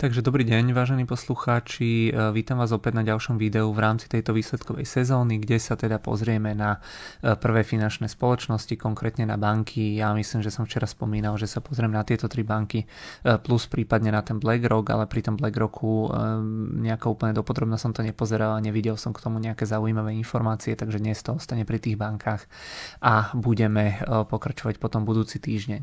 Takže dobrý deň, vážení poslucháči. E, vítam vás opäť na ďalšom videu v rámci tejto výsledkovej sezóny, kde sa teda pozrieme na e, prvé finančné spoločnosti, konkrétne na banky. Ja myslím, že som včera spomínal, že sa pozriem na tieto tri banky e, plus prípadne na ten BlackRock, ale pri tom BlackRocku nejako úplne dopodrobne som to nepozeral a nevidel som k tomu nejaké zaujímavé informácie, takže dnes to ostane pri tých bankách a budeme pokračovať potom budúci týždeň.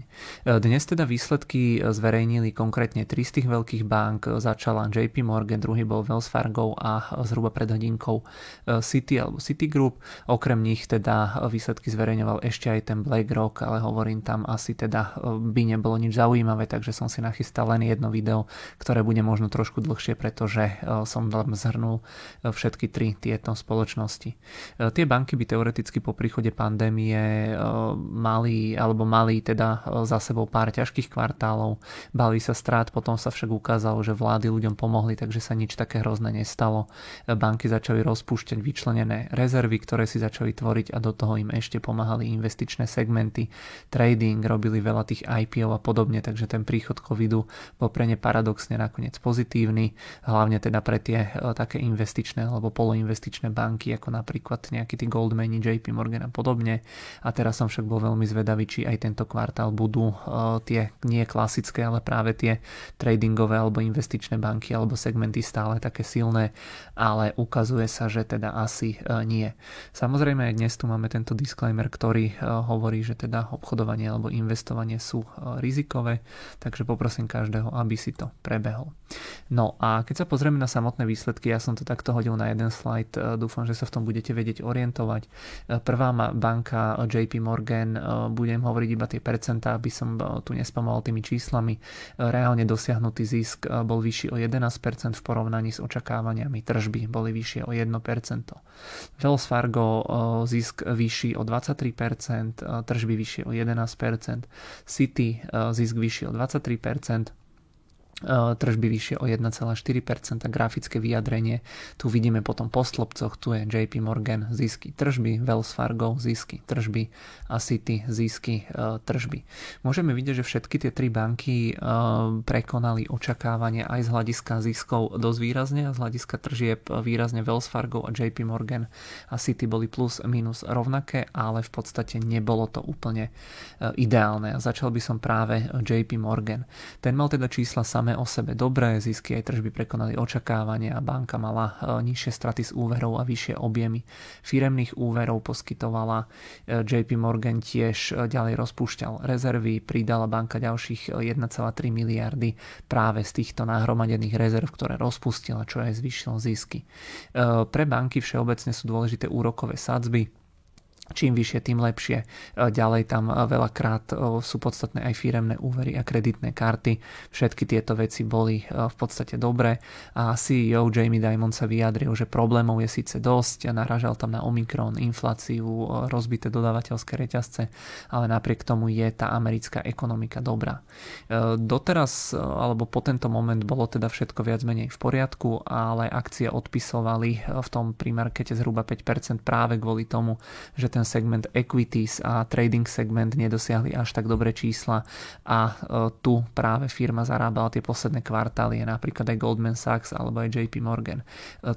Dnes teda výsledky zverejnili konkrétne tri z tých veľkých bank bank začala JP Morgan, druhý bol Wells Fargo a zhruba pred hodinkou e, City alebo Citigroup. Okrem nich teda výsledky zverejňoval ešte aj ten BlackRock, ale hovorím tam asi teda e, by nebolo nič zaujímavé, takže som si nachystal len jedno video, ktoré bude možno trošku dlhšie, pretože e, som vám zhrnul všetky tri tieto spoločnosti. Tie banky by teoreticky po príchode pandémie mali alebo mali teda za sebou pár ťažkých kvartálov, bali sa strát, potom sa však ukázalo, ukázalo, že vlády ľuďom pomohli, takže sa nič také hrozné nestalo. Banky začali rozpúšťať vyčlenené rezervy, ktoré si začali tvoriť a do toho im ešte pomáhali investičné segmenty, trading, robili veľa tých IPO a podobne, takže ten príchod covidu bol pre ne paradoxne nakoniec pozitívny, hlavne teda pre tie e, také investičné alebo poloinvestičné banky, ako napríklad nejaký tí Goldman, JP Morgan a podobne. A teraz som však bol veľmi zvedavý, či aj tento kvartál budú uh, tie nie klasické, ale práve tie tradingové alebo investičné banky alebo segmenty stále také silné, ale ukazuje sa, že teda asi e, nie. Samozrejme aj dnes tu máme tento disclaimer, ktorý e, hovorí, že teda obchodovanie alebo investovanie sú e, rizikové, takže poprosím každého, aby si to prebehol. No a keď sa pozrieme na samotné výsledky, ja som to takto hodil na jeden slide, dúfam, že sa v tom budete vedieť orientovať. Prvá banka JP Morgan, budem hovoriť iba tie percentá, aby som tu nespamoval tými číslami, reálne dosiahnutý zisk bol vyšší o 11% v porovnaní s očakávaniami. Tržby boli vyššie o 1%. Wells Fargo zisk vyšší o 23%, tržby vyššie o 11%. City zisk vyšší o 23%, E, tržby vyššie o 1,4%, grafické vyjadrenie. Tu vidíme potom po slobcoch, tu je JP Morgan zisky tržby, Wells Fargo zisky tržby a City zisky e, tržby. Môžeme vidieť, že všetky tie tri banky e, prekonali očakávania aj z hľadiska ziskov dosť výrazne a z hľadiska tržieb výrazne Wells Fargo a JP Morgan a City boli plus minus rovnaké, ale v podstate nebolo to úplne ideálne. Začal by som práve JP Morgan. Ten mal teda čísla samé samé o sebe dobré, zisky aj tržby prekonali očakávania a banka mala e, nižšie straty z úverov a vyššie objemy. Firemných úverov poskytovala e, JP Morgan tiež e, ďalej rozpúšťal rezervy, pridala banka ďalších 1,3 miliardy práve z týchto nahromadených rezerv, ktoré rozpustila, čo aj zvyšilo zisky. Pre banky všeobecne sú dôležité úrokové sadzby, čím vyššie, tým lepšie. E, ďalej tam e, veľakrát e, sú podstatné aj firemné úvery a kreditné karty. Všetky tieto veci boli v podstate dobré a CEO Jamie Dimon sa vyjadril, že problémov je síce dosť a naražal tam na Omikron, infláciu, rozbité dodávateľské reťazce, ale napriek tomu je tá americká ekonomika dobrá. Doteraz, alebo po tento moment bolo teda všetko viac menej v poriadku, ale akcie odpisovali v tom primarkete zhruba 5% práve kvôli tomu, že ten segment equities a trading segment nedosiahli až tak dobré čísla a e, tu práve firma zarábala tie posledné kvartály, napríklad aj Goldman Sachs alebo aj JP Morgan. E,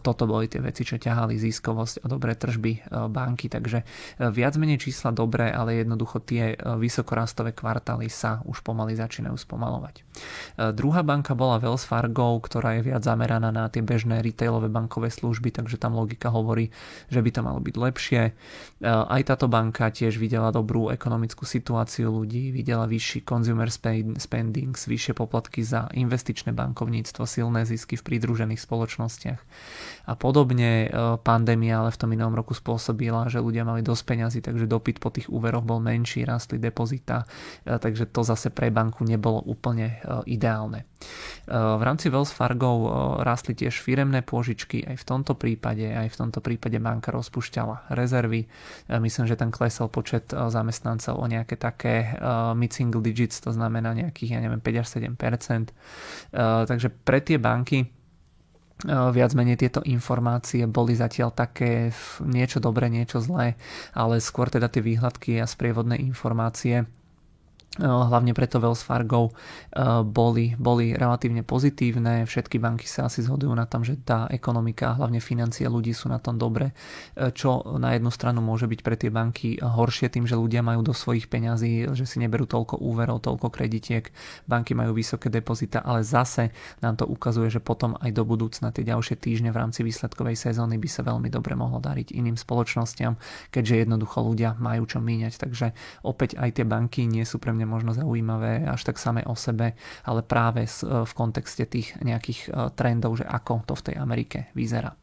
toto boli tie veci, čo ťahali ziskovosť a dobré tržby e, banky, takže viac menej čísla dobré, ale jednoducho tie vysokorastové kvartály sa už pomaly začínajú spomalovať. Druhá banka bola Wells Fargo, ktorá je viac zameraná na tie bežné retailové bankové služby, takže tam logika hovorí, že by to malo byť lepšie. Aj táto banka tiež videla dobrú ekonomickú situáciu ľudí, videla vyšší consumer spending, vyššie poplatky za investičné bankovníctvo, silné zisky v pridružených spoločnostiach. A podobne e, pandémia ale v tom inom roku spôsobila, že ľudia mali dosť peňazí, takže dopyt po tých úveroch bol menší, rastli depozita, e, takže to zase pre banku nebolo úplne e, ideálne. V rámci Wells Fargo rastli tiež firemné pôžičky, aj v tomto prípade, aj v tomto prípade banka rozpušťala rezervy, Myslím, že tam klesol počet eh, zamestnancov o nejaké také uh, mid-single digits, to znamená nejakých, ja neviem, 5 až 7 uh, Takže pre tie banky viac menej tieto informácie boli zatiaľ také niečo dobré, niečo zlé, ale skôr teda tie výhľadky a sprievodné informácie Eh, hlavne preto Wells Fargo eh, boli, boli relatívne pozitívne. Všetky banky sa asi zhodujú na tom, že tá ekonomika, hlavne financie ľudí sú na tom dobre, eh, čo na jednu stranu môže byť pre tie banky horšie tým, že ľudia majú do svojich peňazí, že si neberú toľko úverov, toľko kreditiek, banky majú vysoké depozita, ale zase nám to ukazuje, že potom aj do budúcna tie ďalšie týždne v rámci výsledkovej sezóny by sa veľmi dobre mohlo dariť iným spoločnostiam, keďže jednoducho ľudia majú čo míňať. Takže opäť aj tie banky nie sú pre mňa možno zaujímavé až tak samé o sebe, ale práve e, v kontexte tých nejakých e, trendov, že ako to v tej Amerike vyzerá.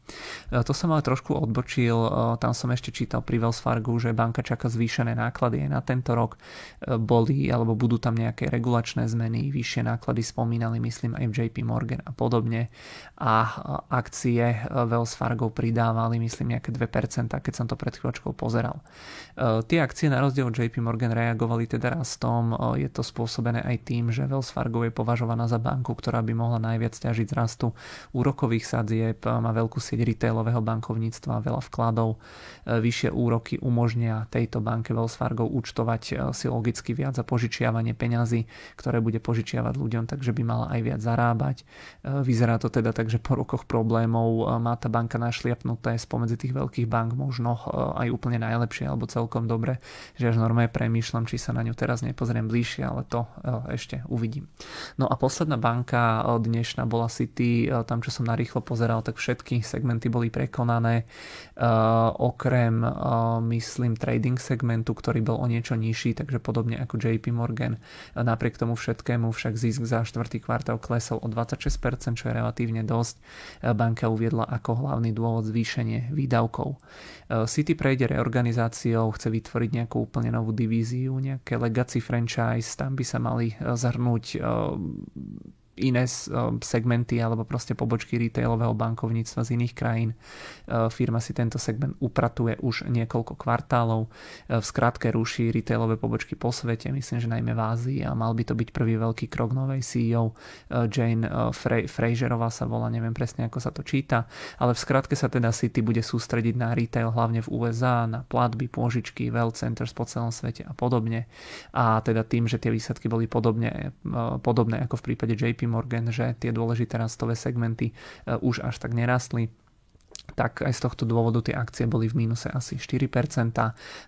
E, to som ale trošku odbočil, tam som ešte čítal pri Wells Fargo, že banka čaká zvýšené náklady aj na tento rok. Boli alebo budú tam nejaké regulačné zmeny, vyššie náklady spomínali, myslím aj JP Morgan a podobne. A akcie Wells Fargo pridávali, myslím, nejaké 2%, keď som to pred chvíľočkou pozeral. Tie akcie na rozdiel od JP Morgan reagovali teda rastom je to spôsobené aj tým, že Wells Fargo je považovaná za banku, ktorá by mohla najviac ťažiť z rastu úrokových sadzieb, má veľkú sieť retailového bankovníctva, veľa vkladov, e, vyššie úroky umožnia tejto banke Wells Fargo účtovať si logicky viac za požičiavanie peňazí, ktoré bude požičiavať ľuďom, takže by mala aj viac zarábať. Vyzerá to teda tak, že po rokoch problémov má tá banka našliapnuté spomedzi tých veľkých bank možno aj úplne najlepšie alebo celkom dobre, že až normálne premýšľam, či sa na ňu teraz nepozriem pozriem bližšie, ale to e, ešte uvidím. No a posledná banka e, dnešná bola City, e, tam čo som narýchlo pozeral, tak všetky segmenty boli prekonané, okrem myslím trading segmentu, ktorý bol o niečo nižší, takže podobne ako JP Morgan. Napriek tomu všetkému však zisk za štvrtý kvartál klesol o 26%, čo je relatívne dosť. Banka uviedla ako hlavný dôvod zvýšenie výdavkov. City prejde reorganizáciou, chce vytvoriť nejakú úplne novú divíziu, nejaké legacy franchise franchise, tam by sa mali eh, zhrnúť eh, iné eh, segmenty alebo proste pobočky retailového bankovníctva z iných krajín. Eh, firma si tento segment upratuje už niekoľko kvartálov. Eh, v skratke ruší retailové pobočky po svete, myslím, že najmä v Ázii a mal by to byť prvý veľký krok novej CEO. Jane Fraserová sa volá, neviem presne ako sa to číta, ale v skratke sa teda City bude sústrediť na retail hlavne v USA, na platby, pôžičky, wealth centers po celom svete a podobne. A teda tým, že tie výsledky boli podobne, podobné ako v prípade JP Morgan, že tie dôležité rastové segmenty e, už až tak nerastli tak aj z tohto dôvodu tie akcie boli v mínuse asi 4%,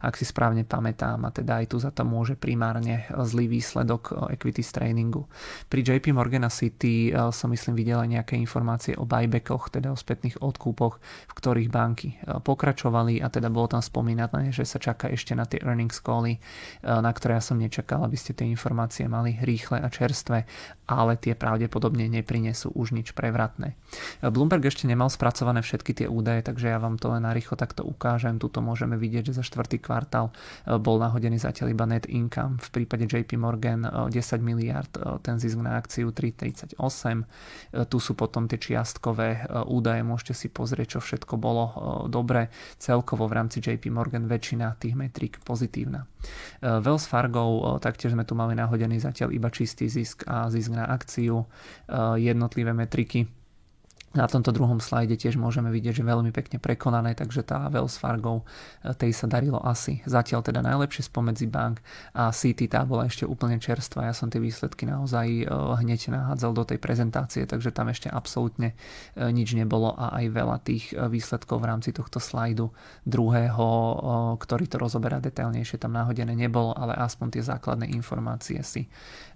ak si správne pamätám, a teda aj tu za to môže primárne zlý výsledok e, equity trainingu. Pri JP Morgan City e, som myslím videla nejaké informácie o buybackoch, teda o spätných odkúpoch, v ktorých banky pokračovali a teda bolo tam spomínané, že sa čaká ešte na tie earnings cally, na ktoré ja som nečakal, aby ste tie informácie mali rýchle a čerstvé ale tie pravdepodobne neprinesú už nič prevratné. Bloomberg ešte nemal spracované všetky tie údaje, takže ja vám to len narýchlo takto ukážem. Tuto môžeme vidieť, že za štvrtý kvartál e, bol nahodený zatiaľ iba net income. V prípade JP Morgan 10 e, miliard, e, ten zisk na akciu 3,38. Tu sú potom tie čiastkové údaje, môžete si pozrieť, čo všetko bolo dobre. Celkovo v rámci JP Morgan väčšina tých metrík pozitívna. Wells Fargo, taktiež sme tu mali nahodený zatiaľ iba čistý zisk a zisk na akciu, jednotlivé metriky na tomto druhom slajde tiež môžeme vidieť, že veľmi pekne prekonané, takže tá Wells Fargo eh, tej sa darilo asi zatiaľ teda najlepšie spomedzi bank a City tá bola ešte úplne čerstvá. Ja som tie výsledky naozaj eh, hneď nahádzal do tej prezentácie, takže tam ešte absolútne eh, nič nebolo a aj veľa tých výsledkov v rámci tohto slajdu druhého, ktorý to rozoberá detailnejšie, tam náhodené nebolo, ale aspoň tie základné informácie si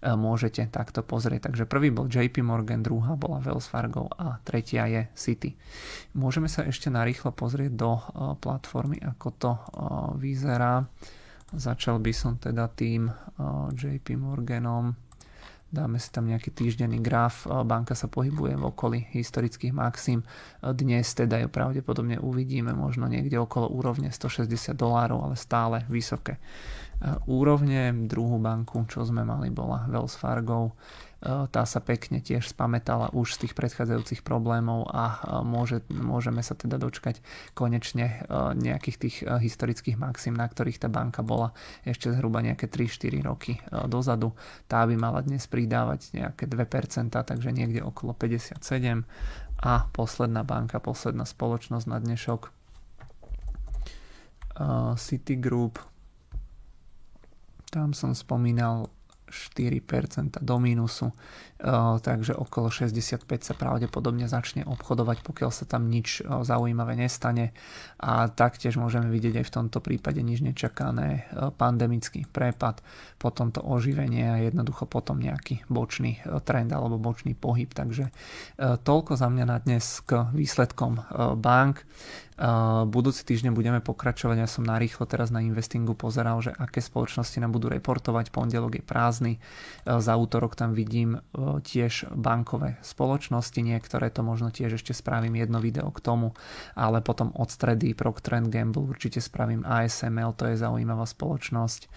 môžete takto pozrieť. Takže prvý bol JP Morgan, druhá bola Wells Fargo a tretí tretia je City. Môžeme sa ešte narýchlo pozrieť do eh, platformy, ako to eh, vyzerá. Začal by som teda tým eh, JP Morganom. Dáme si tam nejaký týždenný graf. Banka sa pohybuje v okolí historických maxim. Dnes teda ju pravdepodobne uvidíme možno niekde okolo úrovne 160 dolárov, ale stále vysoké úrovne. Druhú banku, čo sme mali, bola Wells Fargo E, tá sa pekne tiež spametala už z tých predchádzajúcich problémov a e, môže, môžeme sa teda dočkať konečne e, nejakých tých historických maxim, na ktorých tá banka bola ešte zhruba nejaké 3-4 roky dozadu. Tá by mala dnes pridávať nejaké 2%, takže niekde okolo 57 a posledná banka, posledná spoločnosť na dnešok Citigroup tam som spomínal 4% do mínusu, takže okolo 65 sa pravdepodobne začne obchodovať, pokiaľ sa tam nič zaujímavé nestane. A taktiež môžeme vidieť aj v tomto prípade nič nečakané pandemický prepad, potom to oživenie a jednoducho potom nejaký bočný trend alebo bočný pohyb, takže toľko za mňa na dnes k výsledkom bank. Budúci týždeň budeme pokračovať, ja som narýchlo teraz na investingu pozeral, že aké spoločnosti nám budú reportovať, pondelok je prázdny, za útorok tam vidím tiež bankové spoločnosti, niektoré to možno tiež ešte spravím jedno video k tomu, ale potom od stredy Procter Gamble určite spravím ASML, to je zaujímavá spoločnosť,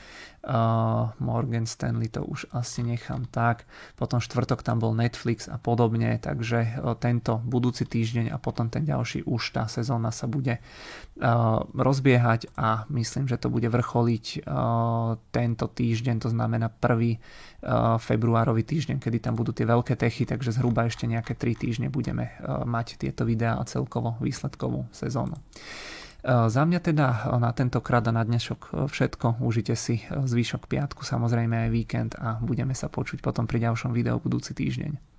Morgan Stanley to už asi nechám tak, potom štvrtok tam bol Netflix a podobne, takže tento budúci týždeň a potom ten ďalší už tá sezóna sa bude rozbiehať a myslím, že to bude vrcholiť tento týždeň, to znamená 1. februárový týždeň, kedy tam budú tie veľké techy, takže zhruba ešte nejaké 3 týždne budeme mať tieto videá a celkovo výsledkovú sezónu. Za mňa teda na tentokrát a na dnešok všetko. Užite si zvyšok piatku, samozrejme aj víkend a budeme sa počuť potom pri ďalšom videu budúci týždeň.